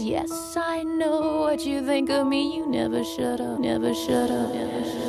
Yes, I know what you think of me. You never shut up, never shut up, never shut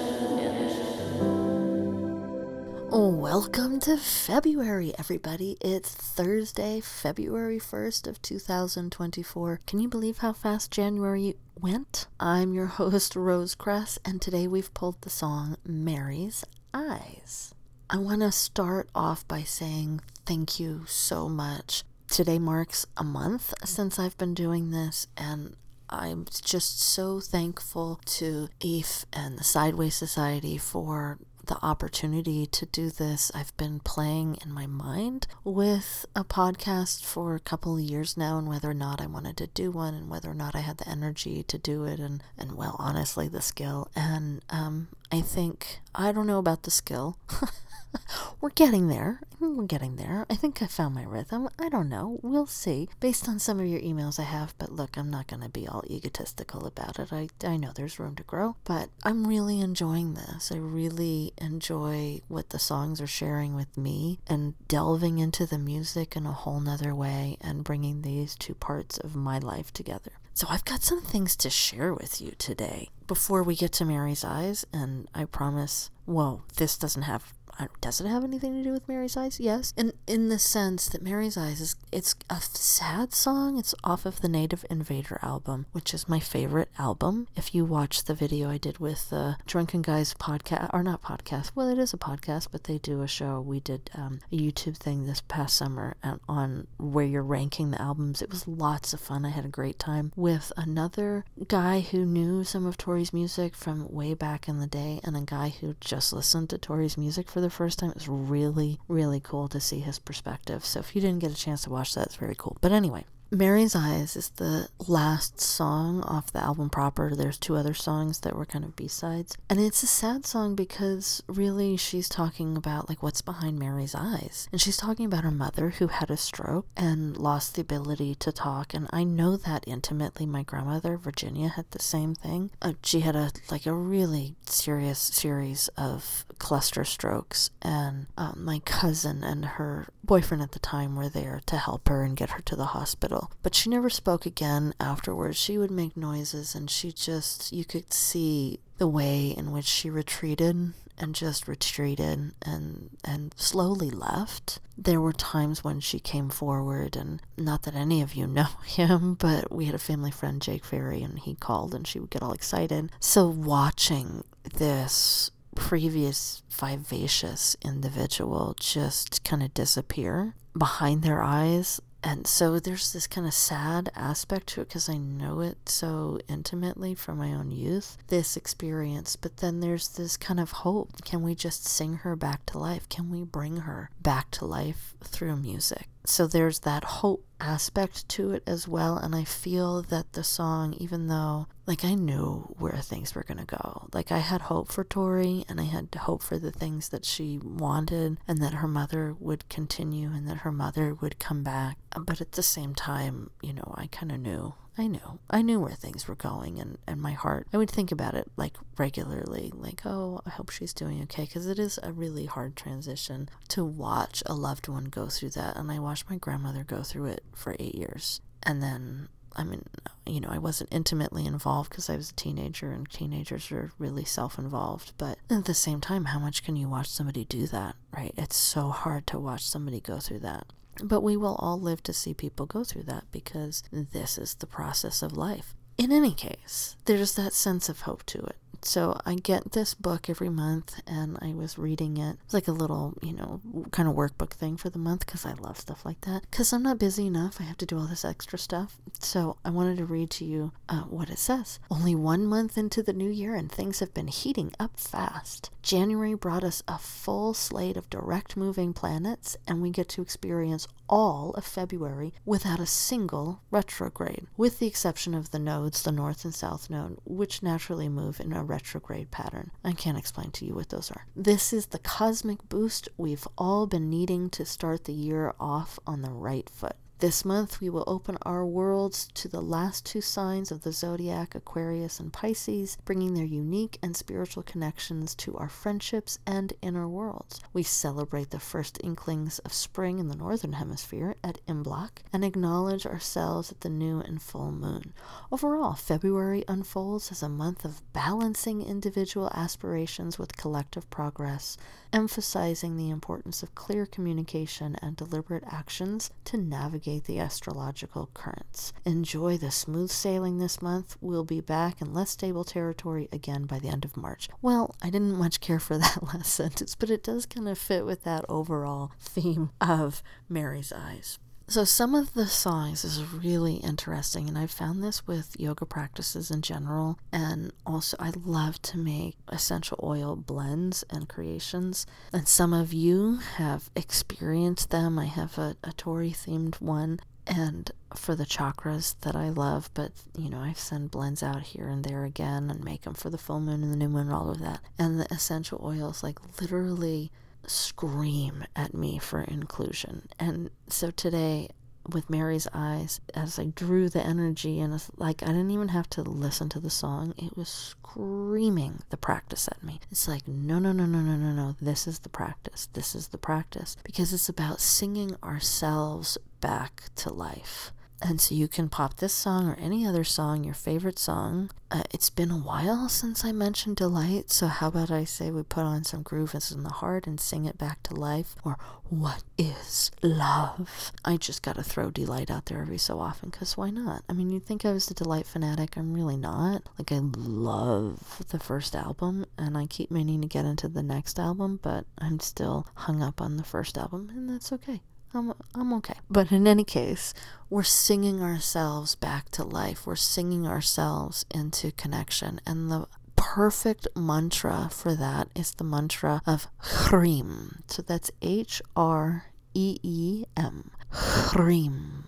up, welcome to February, everybody. It's Thursday, February 1st of 2024. Can you believe how fast January went? I'm your host, Rose Cress, and today we've pulled the song Mary's Eyes. I want to start off by saying thank you so much Today marks a month since I've been doing this, and I'm just so thankful to EIF and the Sideways Society for the opportunity to do this. I've been playing in my mind with a podcast for a couple of years now and whether or not I wanted to do one and whether or not I had the energy to do it and, and well, honestly, the skill. And um, I think, I don't know about the skill. We're getting there. We're getting there. I think I found my rhythm. I don't know. We'll see. Based on some of your emails I have, but look, I'm not going to be all egotistical about it. I, I know there's room to grow, but I'm really enjoying this. I really enjoy what the songs are sharing with me and delving into the music in a whole nother way and bringing these two parts of my life together. So I've got some things to share with you today before we get to Mary's Eyes, and I promise, whoa, this doesn't have does it have anything to do with Mary's Eyes? Yes. And in the sense that Mary's Eyes is it's a sad song. It's off of the Native Invader album, which is my favorite album. If you watch the video I did with the Drunken Guys podcast, or not podcast, well, it is a podcast, but they do a show. We did um, a YouTube thing this past summer on where you're ranking the albums. It was lots of fun. I had a great time with another guy who knew some of Tori's music from way back in the day and a guy who just listened to Tori's music for the first time. It was really, really cool to see his perspective. So if you didn't get a chance to watch that, it's very cool. But anyway, Mary's Eyes is the last song off the album proper. There's two other songs that were kind of B-sides. And it's a sad song because really she's talking about like what's behind Mary's eyes. And she's talking about her mother who had a stroke and lost the ability to talk. And I know that intimately. My grandmother, Virginia, had the same thing. Uh, she had a like a really serious series of cluster strokes. And um, my cousin and her boyfriend at the time were there to help her and get her to the hospital but she never spoke again afterwards. She would make noises, and she just, you could see the way in which she retreated and just retreated and and slowly left. There were times when she came forward and not that any of you know him, but we had a family friend Jake Ferry and he called and she would get all excited. So watching this previous vivacious individual just kind of disappear behind their eyes and so there's this kind of sad aspect to it because I know it so intimately from my own youth, this experience. But then there's this kind of hope. Can we just sing her back to life? Can we bring her back to life through music? So there's that hope aspect to it as well. And I feel that the song, even though like I knew where things were going to go, like I had hope for Tori and I had hope for the things that she wanted and that her mother would continue and that her mother would come back. But at the same time, you know, I kind of knew I knew. I knew where things were going, and, and my heart, I would think about it like regularly, like, oh, I hope she's doing okay, because it is a really hard transition to watch a loved one go through that. And I watched my grandmother go through it for eight years. And then, I mean, you know, I wasn't intimately involved because I was a teenager, and teenagers are really self involved. But at the same time, how much can you watch somebody do that, right? It's so hard to watch somebody go through that. But we will all live to see people go through that because this is the process of life. In any case, there's that sense of hope to it. So I get this book every month and I was reading it. It's like a little, you know, kind of workbook thing for the month because I love stuff like that. Because I'm not busy enough, I have to do all this extra stuff. So I wanted to read to you uh, what it says. Only one month into the new year and things have been heating up fast. January brought us a full slate of direct moving planets and we get to experience all of February without a single retrograde, with the exception of the nodes, the north and south node, which naturally move in a retrograde pattern. I can't explain to you what those are. This is the cosmic boost we've all been needing to start the year off on the right foot. This month, we will open our worlds to the last two signs of the zodiac, Aquarius and Pisces, bringing their unique and spiritual connections to our friendships and inner worlds. We celebrate the first inklings of spring in the Northern Hemisphere at Imbolc and acknowledge ourselves at the new and full moon. Overall, February unfolds as a month of balancing individual aspirations with collective progress, emphasizing the importance of clear communication and deliberate actions to navigate the astrological currents. Enjoy the smooth sailing this month. We'll be back in less stable territory again by the end of March. Well, I didn't much care for that last sentence, but it does kind of fit with that overall theme of Mary's Eyes. So, some of the songs is really interesting, and I've found this with yoga practices in general. And also, I love to make essential oil blends and creations. And some of you have experienced them. I have a, a Tori themed one and for the chakras that I love, but you know, I send blends out here and there again and make them for the full moon and the new moon and all of that. And the essential oils, like literally scream at me for inclusion. And so today, with Mary's eyes, as I drew the energy, and it's like I didn't even have to listen to the song, it was screaming the practice at me. It's like, no, no, no, no, no, no, no, this is the practice. This is the practice. Because it's about singing ourselves back to life. And so you can pop this song or any other song, your favorite song. Uh, it's been a while since I mentioned Deee-Lite, so how about I say we put on some groove is in the heart and sing it back to life? Or What is Love? I just gotta throw Deee-Lite out there every so often, because why not? I mean, you'd think I was a Deee-Lite fanatic. I'm really not. Like, I love the first album, and I keep meaning to get into the next album, but I'm still hung up on the first album, and that's okay. I'm, I'm okay. But in any case, we're singing ourselves back to life. We're singing ourselves into connection. And the perfect mantra for that is the mantra of Hreem. So that's H R E E M. Hreem.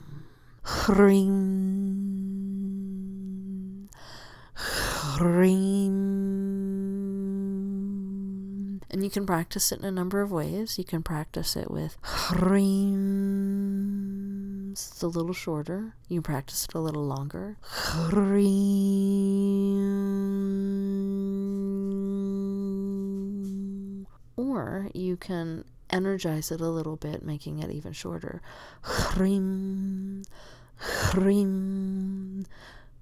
Hreem. Hreem. And you can practice it in a number of ways. You can practice it with Hreem. It's a little shorter. You can practice it a little longer. Hreem. Or you can energize it a little bit, making it even shorter. Hreem. Hreem.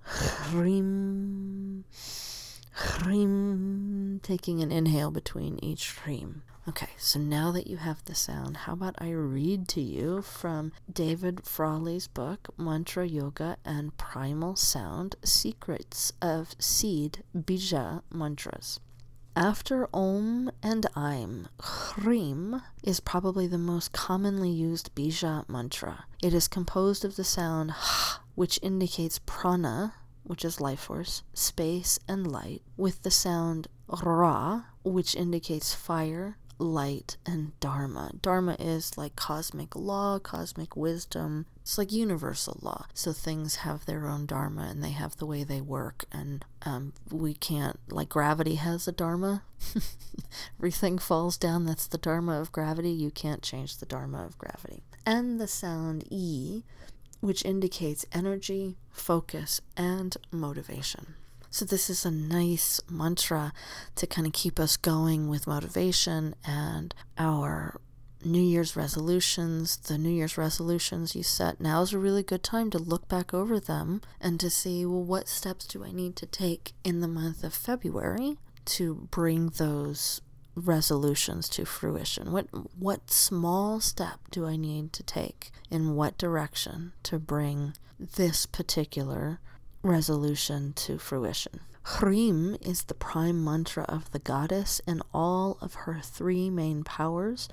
Hreem. Hreem, taking an inhale between each hreem. Okay, so now that you have the sound, how about I read to you from David Frawley's book, Mantra Yoga and Primal Sound Secrets of Seed Bija Mantras. After Om and Aim, Hreem is probably the most commonly used Bija mantra. It is composed of the sound H, which indicates prana, which is life force, space, and light, with the sound Ra, which indicates fire, light, and Dharma. Dharma is like cosmic law, cosmic wisdom. It's like universal law. So things have their own Dharma and they have the way they work. And um, we can't, like gravity has a Dharma. Everything falls down. That's the Dharma of gravity. You can't change the Dharma of gravity. And the sound E which indicates energy, focus, and motivation. So, this is a nice mantra to kind of keep us going with motivation and our New Year's resolutions. The New Year's resolutions you set now is a really good time to look back over them and to see, well, what steps do I need to take in the month of February to bring those resolutions to fruition? What what small step do I need to take in what direction to bring this particular resolution to fruition? Hreem is the prime mantra of the goddess and all of her three main powers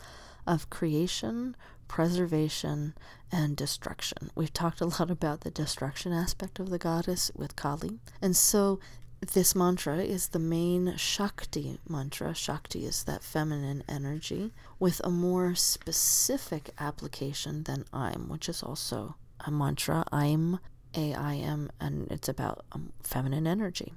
of creation, preservation, and destruction. We've talked a lot about the destruction aspect of the goddess with Kali. And so this mantra is the main Shakti mantra. Shakti is that feminine energy with a more specific application than Aim, which is also a mantra. Aim A I M, and it's about um, feminine energy.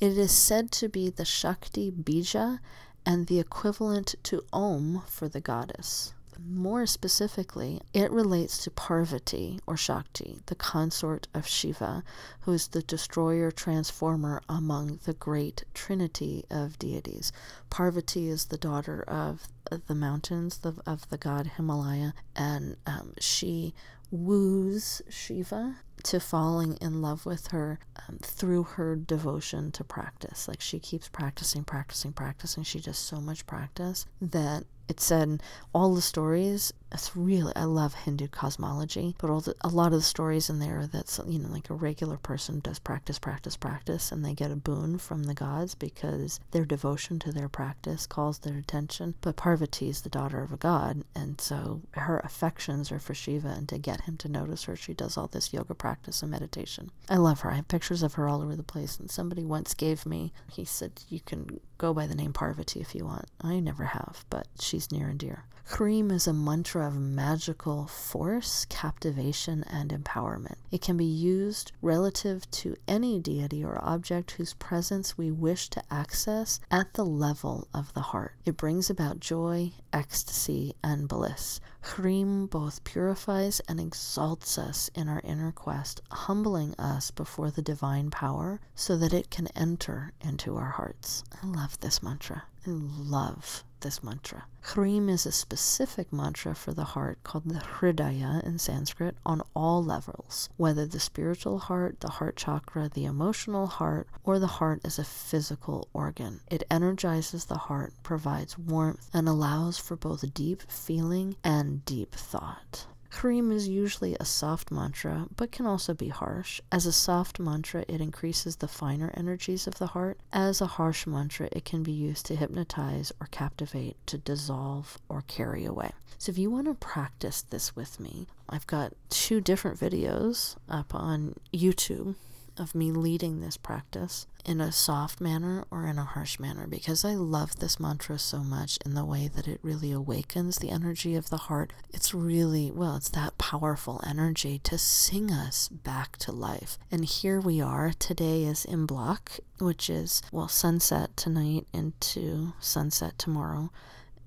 It is said to be the Shakti Bija and the equivalent to Om for the goddess. More specifically, it relates to Parvati or Shakti, the consort of Shiva, who is the destroyer transformer among the great trinity of deities. Parvati is the daughter of the mountains of, of the god Himalaya, and um, she woos Shiva to falling in love with her um, through her devotion to practice. Like she keeps practicing, practicing, practicing. She does so much practice that it said all the stories it's really i love hindu cosmology but all the, a lot of the stories in there that's you know like a regular person does practice practice practice and they get a boon from the gods because their devotion to their practice calls their attention. But parvati is the daughter of a god and so her affections are for shiva and to get him to notice her she does all this yoga practice and meditation. I love her. I have pictures of her all over the place and somebody once gave me he said you can go by the name parvati if you want. I never have but she's near and dear Hreem is a mantra of magical force, captivation, and empowerment. It can be used relative to any deity or object whose presence we wish to access at the level of the heart. It brings about joy, ecstasy, and bliss. Hreem both purifies and exalts us in our inner quest, humbling us before the divine power so that it can enter into our hearts. I love this mantra. I love this mantra. Hreem is a specific mantra for the heart called the Hridaya in Sanskrit on all levels, whether the spiritual heart, the heart chakra, the emotional heart, or the heart as a physical organ. It energizes the heart, provides warmth, and allows for both deep feeling and deep thought. Hreem is usually a soft mantra, but can also be harsh. As a soft mantra, it increases the finer energies of the heart. As a harsh mantra, it can be used to hypnotize or captivate, to dissolve or carry away. So if you want to practice this with me, I've got two different videos up on YouTube of me leading this practice in a soft manner or in a harsh manner because I love this mantra so much in the way that it really awakens the energy of the heart. It's really, well, it's that powerful energy to sing us back to life. And here we are. Today is Imbolc, which is, well, sunset tonight into sunset tomorrow.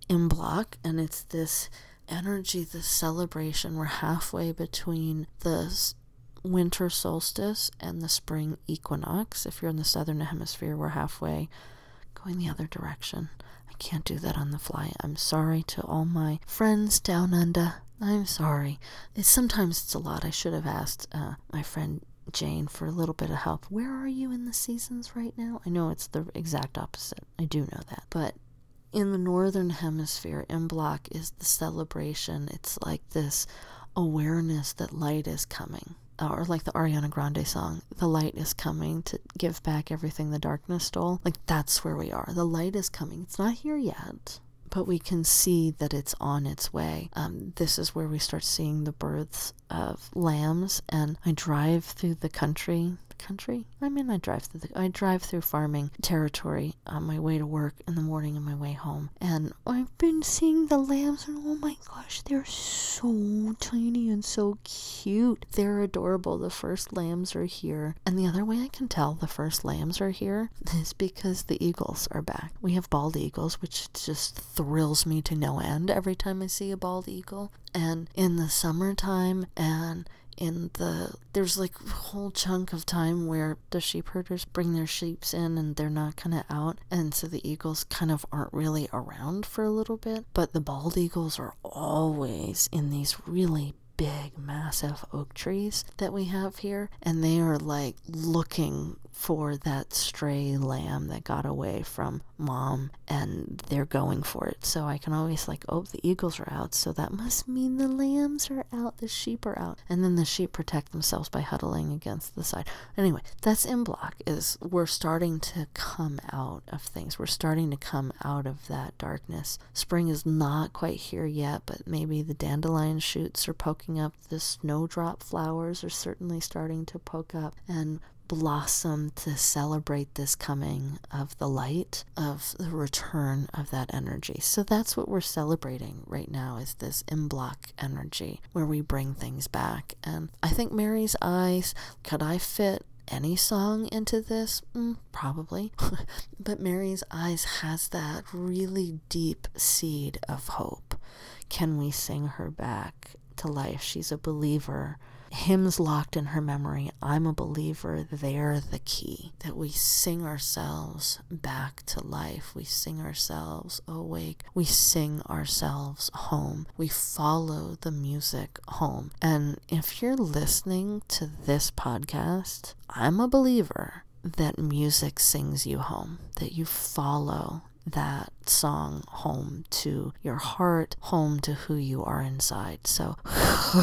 Imbolc. and it's this energy, this celebration. We're halfway between the winter solstice and the spring equinox. If you're in the southern hemisphere, we're halfway going the other direction. I can't do that on the fly. I'm sorry to all my friends down under. I'm sorry. It's, sometimes it's a lot. I should have asked uh, my friend Jane for a little bit of help. Where are you in the seasons right now? I know it's the exact opposite. I do know that. But in the northern hemisphere, Imbolc is the celebration. It's like this awareness that light is coming or like the Ariana Grande song, the light is coming to give back everything the darkness stole. Like that's where we are. The light is coming. It's not here yet, but we can see that it's on its way. Um, this is where we start seeing the births of lambs, and I drive through the country country. I mean, I drive through the, I drive through farming territory on my way to work in the morning and my way home, and I've been seeing the lambs, and oh my gosh, they're so tiny and so cute. They're adorable. The first lambs are here, and the other way I can tell the first lambs are here is because the eagles are back. We have bald eagles, which just thrills me to no end every time I see a bald eagle. And in the summertime and in the there's like a whole chunk of time where the sheep herders bring their sheeps in and they're not kind of out. And so the eagles kind of aren't really around for a little bit. But the bald eagles are always in these really big massive oak trees that we have here. And they are like looking for that stray lamb that got away from mom and they're going for it. So I can always like, oh, the eagles are out, so that must mean the lambs are out, the sheep are out. And then the sheep protect themselves by huddling against the side. Anyway, that's Imbolc is we're starting to come out of things. We're starting to come out of that darkness. Spring is not quite here yet, but maybe the dandelion shoots are poking up. The snowdrop flowers are certainly starting to poke up and blossom to celebrate this coming of the light of the return of that energy so that's what we're celebrating right now is this Imbolc energy where we bring things back and i think mary's eyes could i fit any song into this? Mm, probably. but Mary's Eyes has that really deep seed of hope. Can we sing her back to life? She's a believer hymns locked in her memory. I'm a believer. They're the key. That we sing ourselves back to life. We sing ourselves awake. We sing ourselves home. We follow the music home. And if you're listening to this podcast, I'm a believer that music sings you home, that you follow that song home to your heart, home to who you are inside. So,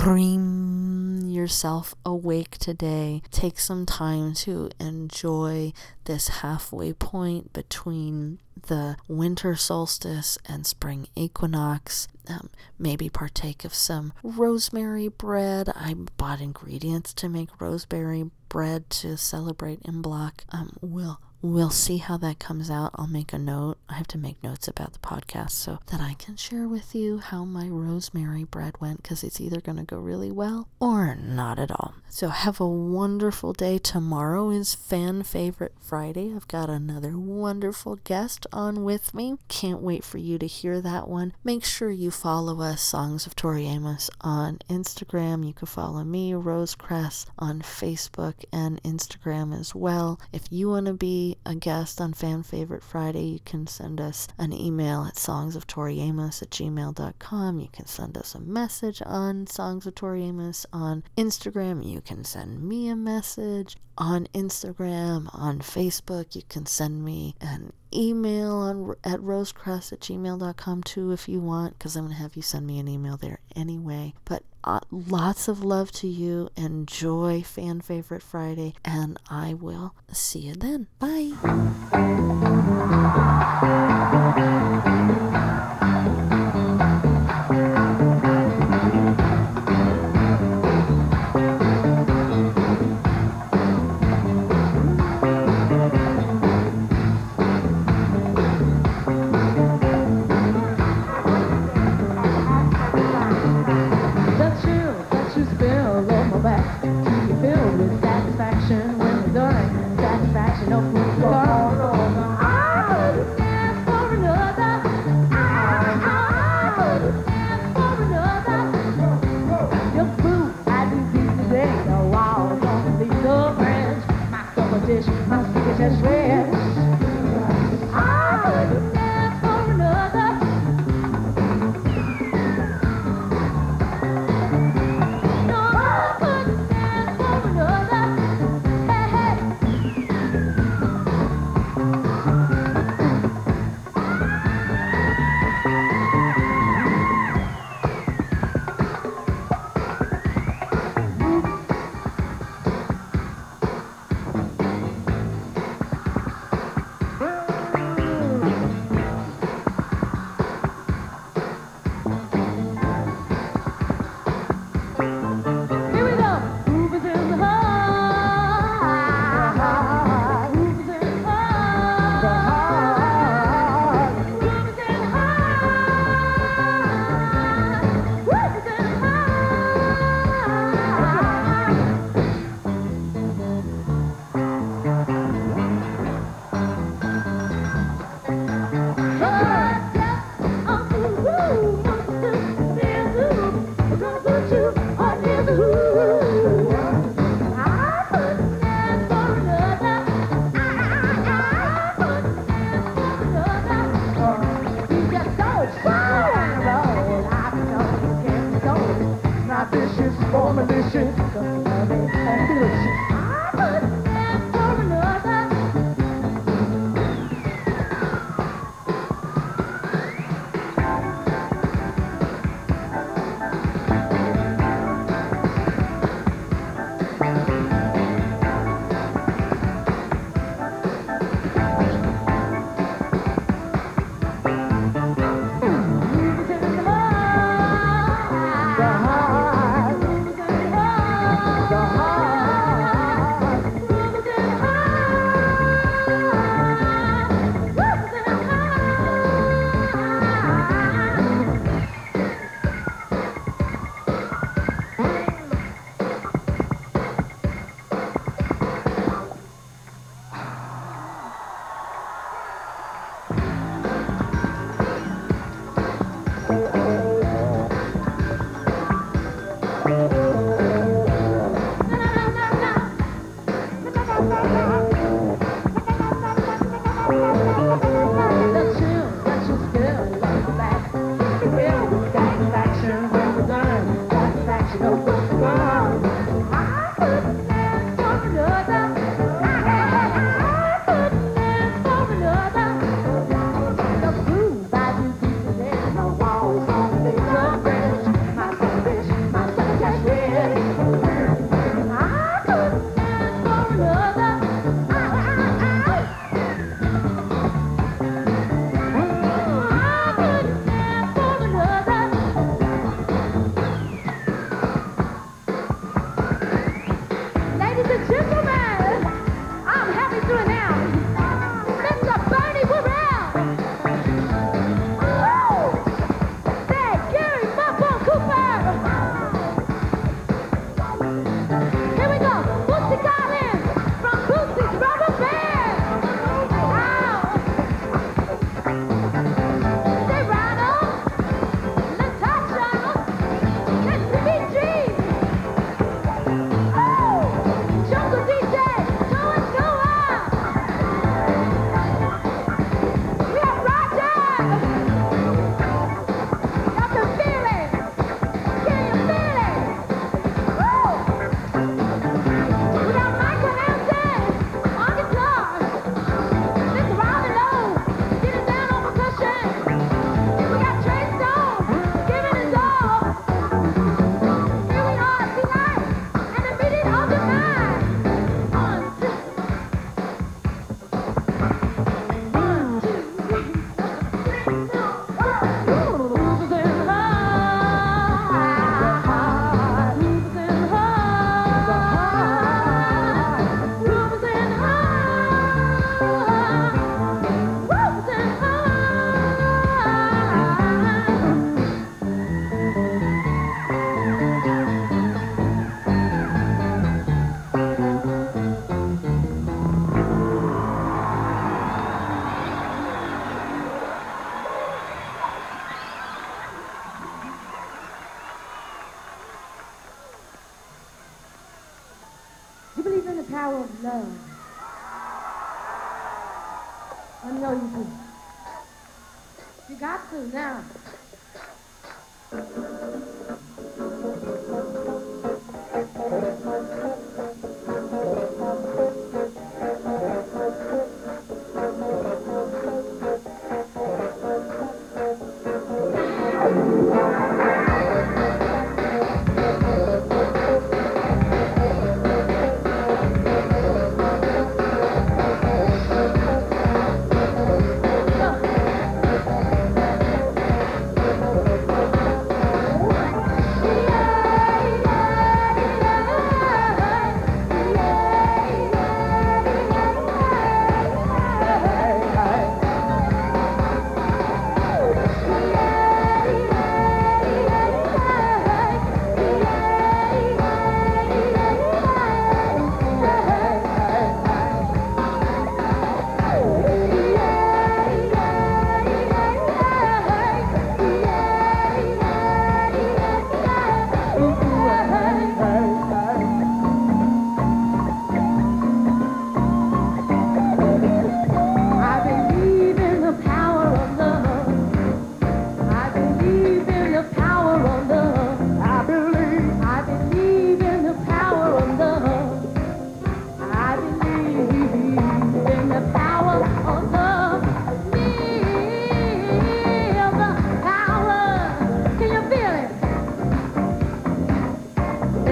dream yourself awake today. Take some time to enjoy this halfway point between the winter solstice and spring equinox. Um, maybe partake of some rosemary bread. I bought ingredients to make rosemary bread to celebrate Imbolc. Um, we'll We'll see how that comes out. I'll make a note. I have to make notes about the podcast so that I can share with you how my rosemary bread went because it's either going to go really well or not at all. So, have a wonderful day. Tomorrow is Fan Favorite Friday. I've got another wonderful guest on with me. Can't wait for you to hear that one. Make sure you follow us, Songs of Tori Amos, on Instagram. You can follow me, Rose Cress, on Facebook and Instagram as well. If you want to be a guest on Fan Favorite Friday, you can send us an email at songsoftoriamos at gmail.com. You can send us a message on Songs of Tori Amos on Instagram. You can send me a message on Instagram, on Facebook. You can send me an email on at rosecress at gmail.com too if you want because i'm going to have you send me an email there anyway. But uh, lots of love to you. Enjoy fan favorite friday and i will see you then. Bye Oh,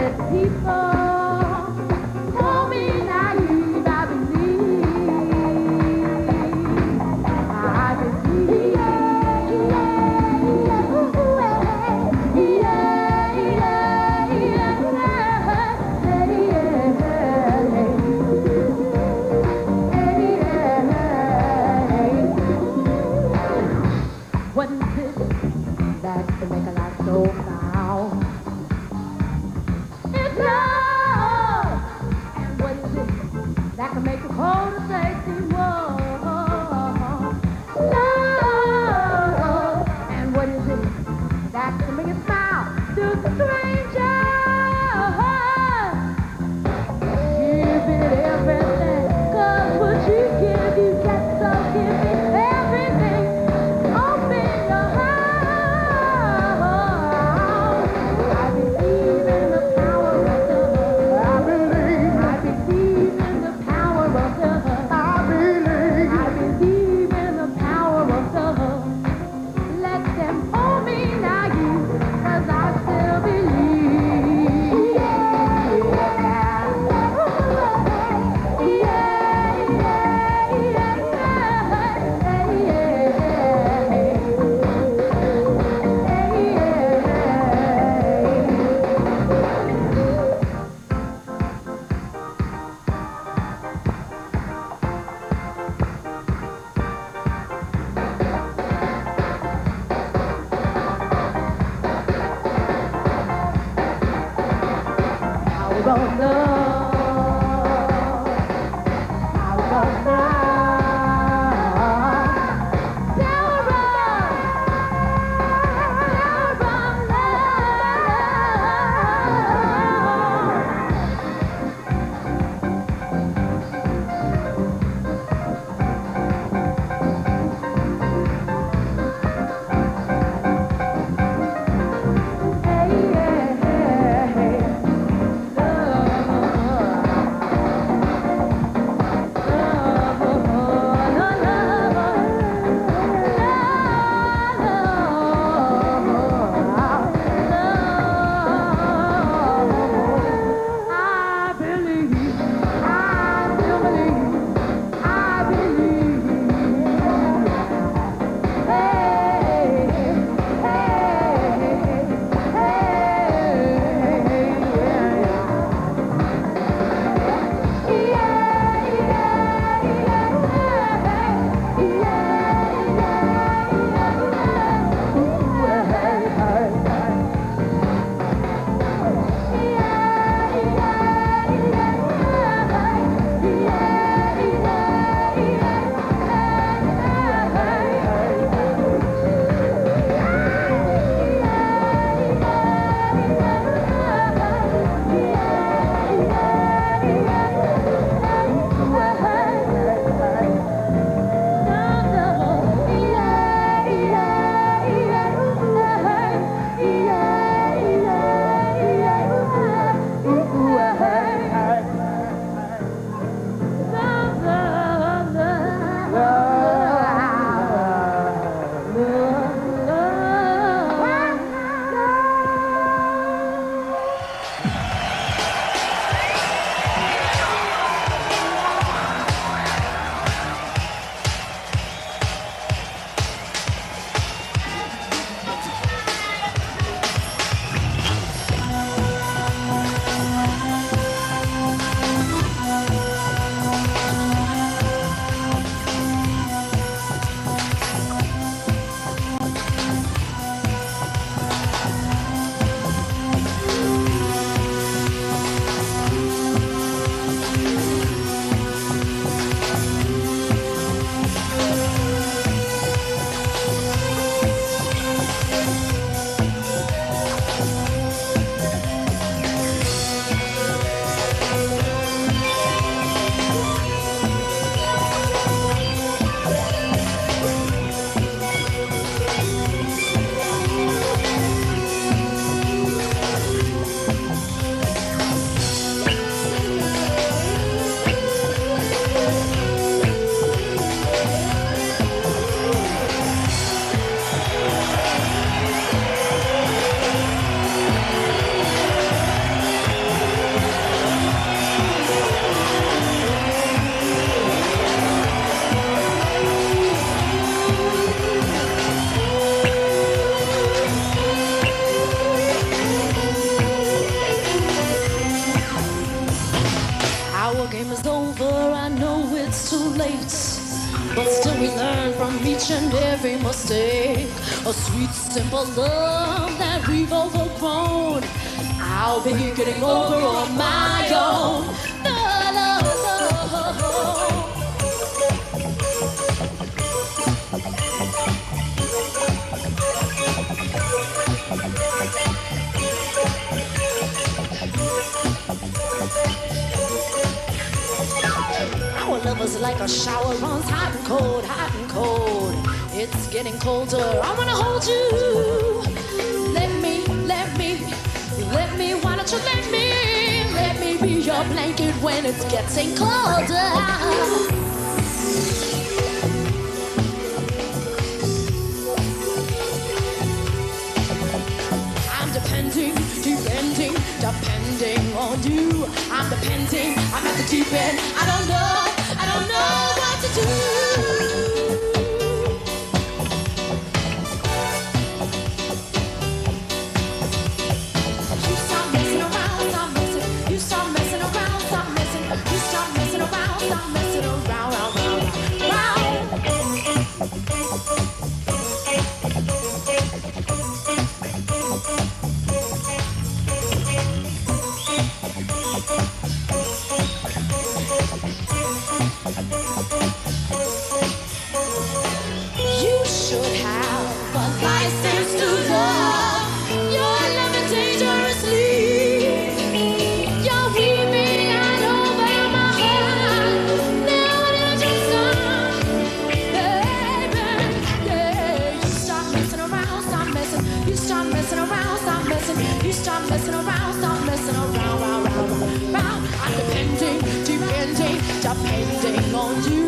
everything. Each and every mistake. A sweet, simple love that we've overgrown. I'll be getting over on my own. Our love was like a shower, runs hot and cold, hot and cold. It's getting colder. I wanna hold you. Let me, let me, let me. Why don't you let me? Let me be your blanket when it's getting colder. I'm depending, depending, depending on you. I'm depending, I'm at the deep end. I don't know, you.